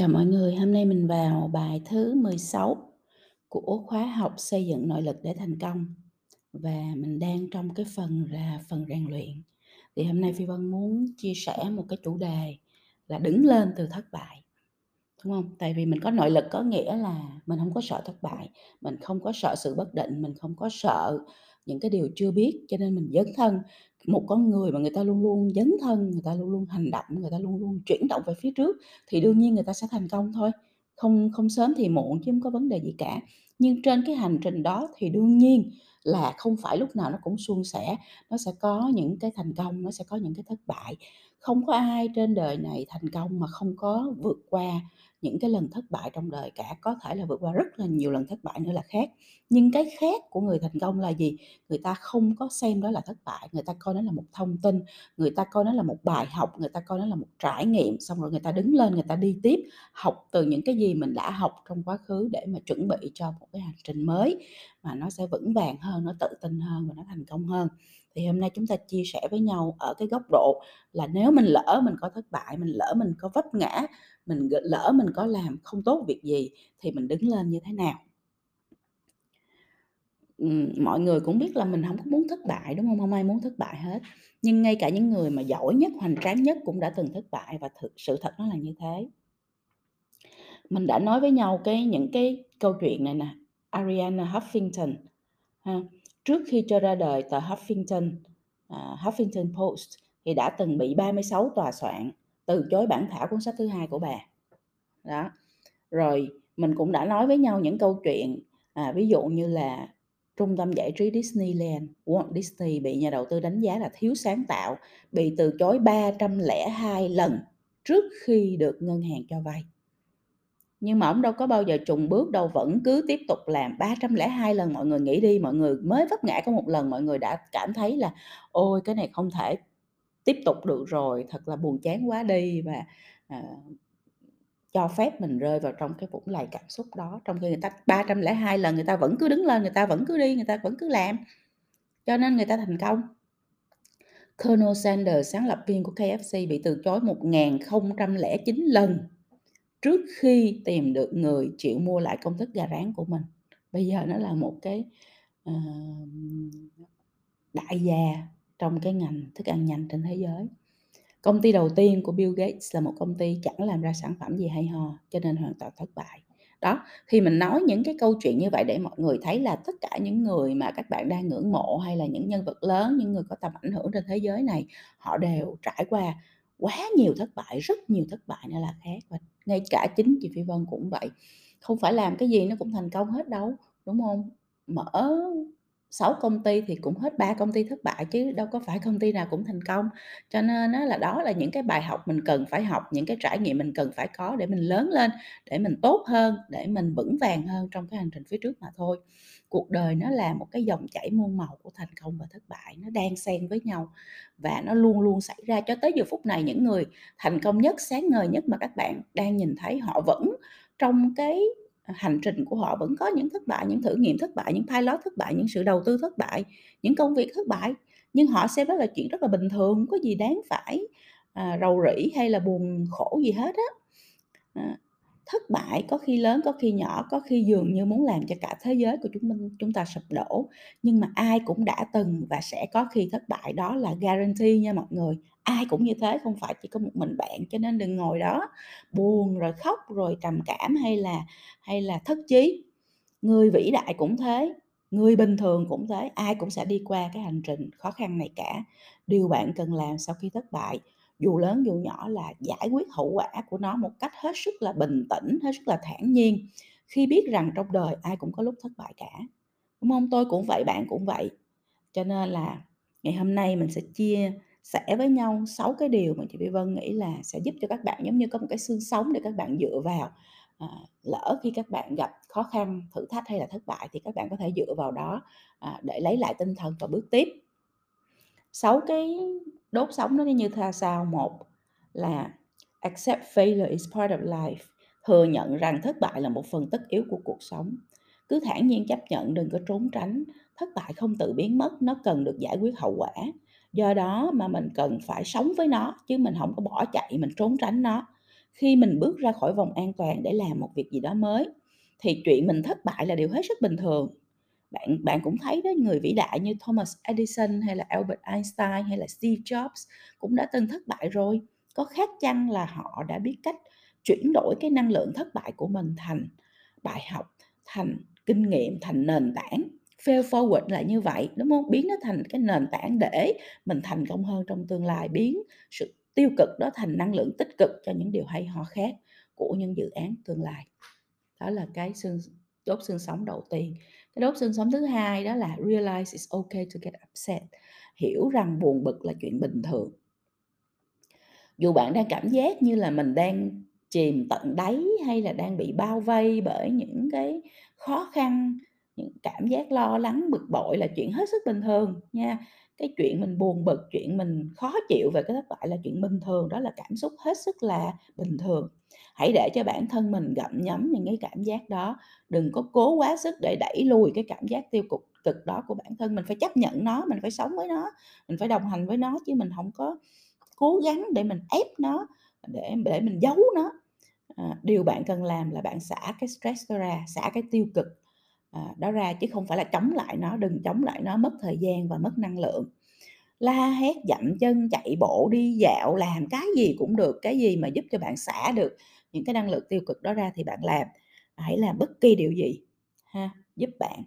Chào mọi người, hôm nay mình vào bài thứ 16 của khóa học xây dựng nội lực để thành công và mình đang trong cái phần là phần rèn luyện. Thì hôm nay Phi Vân muốn chia sẻ một cái chủ đề là đứng lên từ thất bại. Đúng không? Tại vì mình có nội lực có nghĩa là mình không có sợ thất bại, mình không có sợ sự bất định, mình không có sợ những cái điều chưa biết, cho nên mình dấn thân. Một con người mà người ta luôn luôn dấn thân, người ta luôn luôn hành động, người ta luôn luôn chuyển động về phía trước thì đương nhiên người ta sẽ thành công thôi, không không sớm thì muộn chứ không có vấn đề gì cả. Nhưng trên cái hành trình đó thì đương nhiên là không phải lúc nào nó cũng suôn sẻ, nó sẽ có những cái thành công, nó sẽ có những cái thất bại. Không có ai trên đời này thành công mà không có vượt qua những cái lần thất bại trong đời cả, có thể là vượt qua rất là nhiều lần thất bại nữa là khác. Nhưng cái khác của người thành công là gì? Người ta không có xem đó là thất bại, người ta coi nó là một thông tin, người ta coi nó là một bài học, người ta coi nó là một trải nghiệm, xong rồi người ta đứng lên, người ta đi tiếp, học từ những cái gì mình đã học trong quá khứ để mà chuẩn bị cho một cái hành trình mới mà nó sẽ vững vàng hơn, nó tự tin hơn và nó thành công hơn. Thì hôm nay chúng ta chia sẻ với nhau ở cái góc độ là nếu mình lỡ mình có thất bại, mình lỡ mình có vấp ngã, mình lỡ mình có làm không tốt việc gì thì mình đứng lên như thế nào? Mọi người cũng biết là mình không có muốn thất bại, đúng không không ai muốn thất bại hết, nhưng ngay cả những người mà giỏi nhất, hoành tráng nhất cũng đã từng thất bại và thực sự thật nó là như thế. Mình đã nói với nhau cái những cái câu chuyện này nè, Ariana Huffington ha, trước khi cho ra đời tờ Huffington, uh, Huffington Post thì đã từng bị 36 tòa soạn từ chối bản thảo cuốn sách thứ hai của bà. Đó, rồi mình cũng đã nói với nhau những câu chuyện, à, ví dụ như là trung tâm giải trí Disneyland, Walt Disney bị nhà đầu tư đánh giá là thiếu sáng tạo, bị từ chối 302 lần trước khi được ngân hàng cho vay. Nhưng mà ông đâu có bao giờ trùng bước đâu, vẫn cứ tiếp tục làm 302 lần. Mọi người nghĩ đi, mọi người mới vấp ngã có một lần mọi người đã cảm thấy là "Ôi, cái này không thể tiếp tục được rồi, thật là buồn chán quá đi" và, à, cho phép mình rơi vào trong cái vũng lầy cảm xúc đó, trong khi người ta 302 lần người ta vẫn cứ đứng lên, người ta vẫn cứ đi, người ta vẫn cứ làm, cho nên người ta thành công. Colonel Sanders, sáng lập viên của KFC bị từ chối 1009 lần trước khi tìm được người chịu mua lại công thức gà rán của mình. Bây giờ nó là một cái, uh, đại gia trong cái ngành thức ăn nhanh trên thế giới. Công ty đầu tiên của Bill Gates là một công ty chẳng làm ra sản phẩm gì hay ho, cho nên hoàn toàn thất bại. Đó, khi mình nói những cái câu chuyện như vậy để mọi người thấy là tất cả những người mà các bạn đang ngưỡng mộ hay là những nhân vật lớn, những người có tầm ảnh hưởng trên thế giới này, họ đều trải qua quá nhiều thất bại, rất nhiều thất bại nữa là khác và ngay cả chính chị Phi Vân cũng vậy. Không phải làm cái gì nó cũng thành công hết đâu, đúng không? Mở 6 công ty thì cũng hết 3 công ty thất bại chứ đâu có phải công ty nào cũng thành công. Cho nên á là đó là những cái bài học mình cần phải học, những cái trải nghiệm mình cần phải có để mình lớn lên, để mình tốt hơn, để mình vững vàng hơn trong cái hành trình phía trước mà thôi. Cuộc đời nó là một cái dòng chảy muôn màu của thành công và thất bại, nó đang xen với nhau và nó luôn luôn xảy ra cho tới giờ phút này những người thành công nhất, sáng ngời nhất mà các bạn đang nhìn thấy họ vẫn trong cái hành trình của họ vẫn có những thất bại, những thử nghiệm thất bại, những pilot thất bại, những sự đầu tư thất bại, những công việc thất bại, nhưng họ xem đó là chuyện rất là bình thường, không có gì đáng phải, à, rầu rĩ hay là buồn khổ gì hết á. À, thất bại có khi lớn, có khi nhỏ, có khi dường như muốn làm cho cả thế giới của chúng mình chúng ta sụp đổ, nhưng mà ai cũng đã từng và sẽ có khi thất bại, đó là guarantee nha mọi người. Ai cũng như thế, không phải chỉ có một mình bạn, cho nên đừng ngồi đó buồn rồi khóc rồi trầm cảm hay là hay là thất chí. Người vĩ đại cũng thế, người bình thường cũng thế, ai cũng sẽ đi qua cái hành trình khó khăn này cả. Điều bạn cần làm sau khi thất bại, dù lớn dù nhỏ là giải quyết hậu quả của nó một cách hết sức là bình tĩnh, hết sức là thản nhiên, khi biết rằng trong đời ai cũng có lúc thất bại cả, đúng không Tôi cũng vậy, bạn cũng vậy. Cho nên là ngày hôm nay mình sẽ chia sẻ với nhau sáu cái điều mà chị Vy Vân nghĩ là sẽ giúp cho các bạn giống như có một cái xương sống để các bạn dựa vào. À, lỡ khi các bạn gặp khó khăn, thử thách hay là thất bại thì các bạn có thể dựa vào đó, à, để lấy lại tinh thần và bước tiếp. sáu cái đốt sống nó như thế sao? Một là accept failure is part of life, thừa nhận rằng thất bại là một phần tất yếu của cuộc sống. Cứ thản nhiên chấp nhận, đừng có trốn tránh. Thất bại không tự biến mất, nó cần được giải quyết hậu quả. Do đó mà mình cần phải sống với nó chứ mình không có bỏ chạy, mình trốn tránh nó. khi mình bước ra khỏi vòng an toàn để làm một việc gì đó mới, thì chuyện mình thất bại là điều hết sức bình thường. Bạn bạn cũng thấy đó, người vĩ đại như Thomas Edison hay là Albert Einstein hay là Steve Jobs cũng đã từng thất bại rồi. Có khác chăng là họ đã biết cách chuyển đổi cái năng lượng thất bại của mình thành bài học, thành kinh nghiệm, thành nền tảng. Fail forward là như vậy, đúng không? Biến nó thành cái nền tảng để mình thành công hơn trong tương lai, biến sự tiêu cực đó thành năng lượng tích cực cho những điều hay ho khác của những dự án tương lai. Đó là cái xương đốt xương sống đầu tiên. Cái đốt xương sống thứ hai đó là realize it's okay to get upset. Hiểu rằng buồn bực là chuyện bình thường. Dù bạn đang cảm giác như là mình đang chìm tận đáy hay là đang bị bao vây bởi những cái khó khăn, những cảm giác lo lắng, bực bội là chuyện hết sức bình thường nha. Cái chuyện mình buồn bực, chuyện mình khó chịu về cái thất bại là chuyện bình thường, đó là cảm xúc hết sức là bình thường. Hãy để cho bản thân mình gặm nhấm những cái cảm giác đó, đừng có cố quá sức để đẩy lùi cái cảm giác tiêu cực cực đó của bản thân, mình phải chấp nhận nó, mình phải sống với nó, mình phải đồng hành với nó chứ mình không có cố gắng để mình ép nó, để để mình giấu nó. À, điều bạn cần làm là bạn xả cái stress đó ra, xả cái tiêu cực, à, đó ra chứ không phải là chống lại nó, đừng chống lại nó mất thời gian và mất năng lượng. La hét, dậm chân, chạy bộ, đi dạo, làm cái gì cũng được, cái gì mà giúp cho bạn xả được những cái năng lượng tiêu cực đó ra thì bạn làm. Hãy làm bất kỳ điều gì ha, giúp bạn,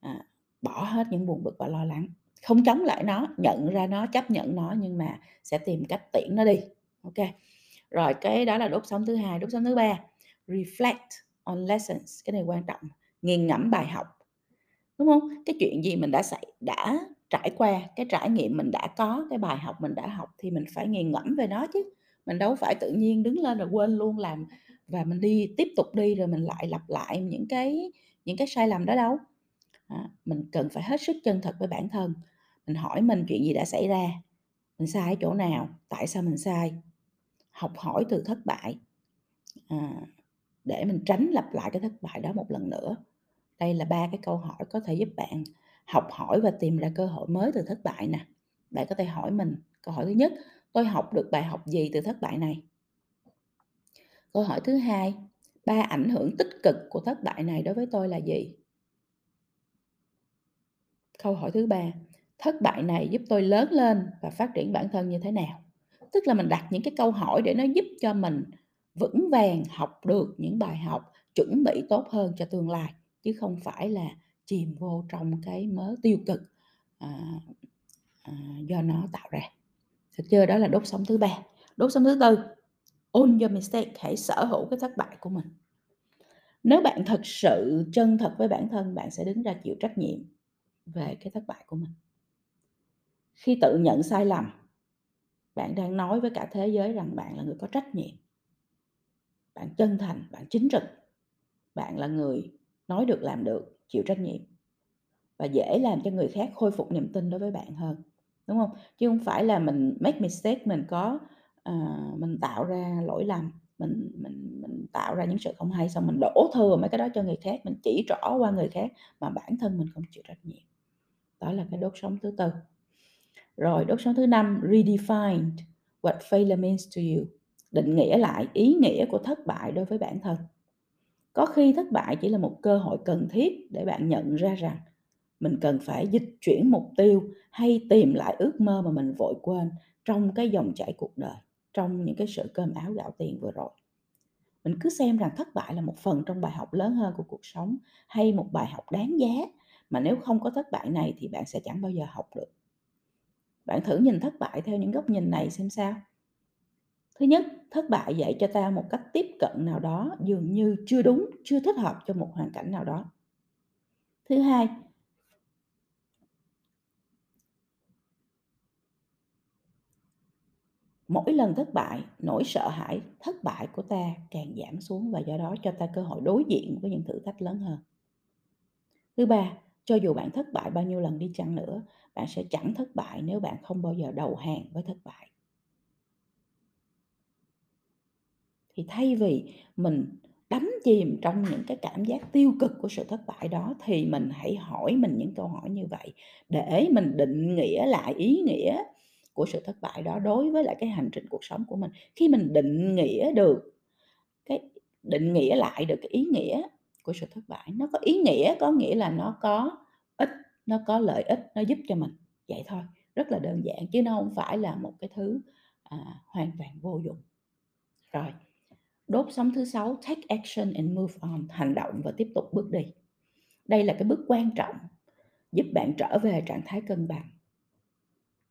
à, bỏ hết những buồn bực và lo lắng. Không chống lại nó, nhận ra nó, chấp nhận nó nhưng mà sẽ tìm cách tiễn nó đi. OK. Rồi cái đó là đốt sống thứ hai. Đốt sống thứ ba, reflect on lessons, cái này quan trọng, nghiền ngẫm bài học. Đúng không Cái chuyện gì mình đã xảy đã trải qua, cái trải nghiệm mình đã có, cái bài học mình đã học thì mình phải nghiền ngẫm về nó chứ. Mình đâu phải tự nhiên đứng lên rồi quên luôn làm và mình đi tiếp tục đi rồi mình lại lặp lại những cái những cái sai lầm đó đâu. à, mình cần phải hết sức chân thật với bản thân. Mình hỏi mình chuyện gì đã xảy ra, mình sai ở chỗ nào, tại sao mình sai? Học hỏi từ thất bại, à, để mình tránh lặp lại cái thất bại đó một lần nữa. Đây là ba cái câu hỏi có thể giúp bạn học hỏi và tìm ra cơ hội mới từ thất bại nè. Bạn có thể hỏi mình, câu hỏi thứ nhất, tôi học được bài học gì từ thất bại này? Câu hỏi thứ hai, ba ảnh hưởng tích cực của thất bại này đối với tôi là gì? Câu hỏi thứ ba, thất bại này giúp tôi lớn lên và phát triển bản thân như thế nào? Tức là mình đặt những cái câu hỏi để nó giúp cho mình vững vàng học được những bài học, chuẩn bị tốt hơn cho tương lai, chứ không phải là chìm vô trong cái mớ tiêu cực, à, à, do nó tạo ra. Được chưa? Đó là đốt sống thứ ba. Đốt sống thứ tư, own your mistake, hãy sở hữu cái thất bại của mình. Nếu bạn thật sự chân thật với bản thân, bạn sẽ đứng ra chịu trách nhiệm về cái thất bại của mình. Khi tự nhận sai lầm, bạn đang nói với cả thế giới rằng bạn là người có trách nhiệm. Bạn chân thành, bạn chính trực. Bạn là người nói được làm được, chịu trách nhiệm và dễ làm cho người khác khôi phục niềm tin đối với bạn hơn, đúng không Chứ không phải là mình make mistake, mình có uh, mình tạo ra lỗi lầm, mình mình mình tạo ra những sự không hay xong mình đổ thừa mấy cái đó cho người khác, mình chỉ trỏ qua người khác mà bản thân mình không chịu trách nhiệm. Đó là cái đốt sống thứ tư. Rồi đốt sống thứ năm, redefine what failure means to you, định nghĩa lại ý nghĩa của thất bại đối với bản thân. Có khi thất bại chỉ là một cơ hội cần thiết để bạn nhận ra rằng mình cần phải dịch chuyển mục tiêu hay tìm lại ước mơ mà mình vội quên trong cái dòng chảy cuộc đời, trong những cái sự cơm áo gạo tiền vừa rồi. Mình cứ xem rằng thất bại là một phần trong bài học lớn hơn của cuộc sống hay một bài học đáng giá mà nếu không có thất bại này thì bạn sẽ chẳng bao giờ học được. Bạn thử nhìn thất bại theo những góc nhìn này xem sao. Thứ nhất, thất bại dạy cho ta một cách tiếp cận nào đó dường như chưa đúng, chưa thích hợp cho một hoàn cảnh nào đó. Thứ hai Mỗi lần thất bại, nỗi sợ hãi thất bại của ta càng giảm xuống và do đó cho ta cơ hội đối diện với những thử thách lớn hơn. Thứ ba, cho dù bạn thất bại bao nhiêu lần đi chăng nữa, bạn sẽ chẳng thất bại nếu bạn không bao giờ đầu hàng với thất bại. Thì thay vì mình đắm chìm trong những cái cảm giác tiêu cực của sự thất bại đó thì mình hãy hỏi mình những câu hỏi như vậy để mình định nghĩa lại ý nghĩa của sự thất bại đó đối với lại cái hành trình cuộc sống của mình. Khi mình định nghĩa được cái định nghĩa lại được cái ý nghĩa của sự thất bại. Nó có ý nghĩa có nghĩa là nó có ích, nó có lợi ích, nó giúp cho mình, vậy thôi, rất là đơn giản chứ nó không phải là một cái thứ, à, hoàn toàn vô dụng. Rồi, đốt sống thứ sáu take action and move on, hành động và tiếp tục bước đi. Đây là cái bước quan trọng giúp bạn trở về trạng thái cân bằng.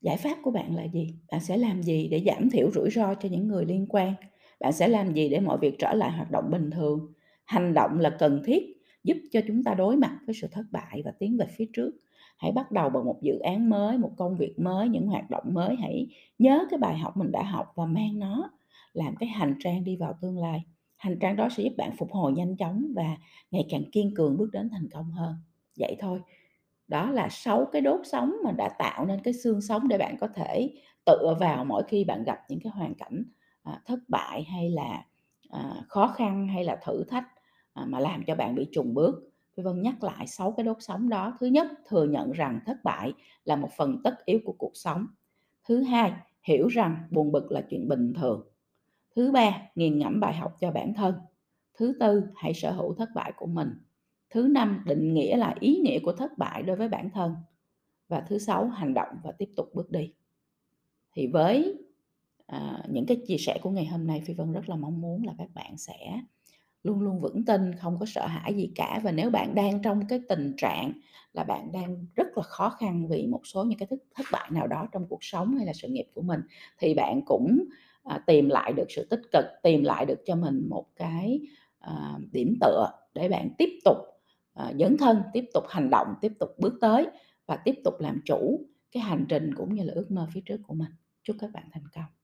Giải pháp của bạn là gì? Bạn sẽ làm gì để giảm thiểu rủi ro cho những người liên quan? Bạn sẽ làm gì để mọi việc trở lại hoạt động bình thường? Hành động là cần thiết giúp cho chúng ta đối mặt với sự thất bại và tiến về phía trước. Hãy bắt đầu bằng một dự án mới, một công việc mới, những hoạt động mới. Hãy nhớ cái bài học mình đã học và mang nó làm cái hành trang đi vào tương lai. Hành trang đó sẽ giúp bạn phục hồi nhanh chóng và ngày càng kiên cường bước đến thành công hơn. Vậy thôi. Đó là sáu cái đốt sống mà đã tạo nên cái xương sống để bạn có thể tựa vào mỗi khi bạn gặp những cái hoàn cảnh, à, thất bại hay là, à, khó khăn hay là thử thách, à, mà làm cho bạn bị trùng bước. Phi Vân nhắc lại sáu cái đốt sống đó. Thứ nhất, thừa nhận rằng thất bại là một phần tất yếu của cuộc sống. Thứ hai, hiểu rằng buồn bực là chuyện bình thường. Thứ ba, nghiền ngẫm bài học cho bản thân. Thứ tư, hãy sở hữu thất bại của mình. Thứ năm, định nghĩa lại ý nghĩa của thất bại đối với bản thân. Và thứ sáu, hành động và tiếp tục bước đi. Thì với, à, những cái chia sẻ của ngày hôm nay, Phi Vân rất là mong muốn là các bạn sẽ luôn luôn vững tin, không có sợ hãi gì cả. Và nếu bạn đang trong cái tình trạng là bạn đang rất là khó khăn vì một số những cái thất bại nào đó trong cuộc sống hay là sự nghiệp của mình, thì bạn cũng, à, tìm lại được sự tích cực, tìm lại được cho mình một cái, à, điểm tựa để bạn tiếp tục, à, dấn thân, tiếp tục hành động, tiếp tục bước tới và tiếp tục làm chủ cái hành trình cũng như là ước mơ phía trước của mình. Chúc các bạn thành công.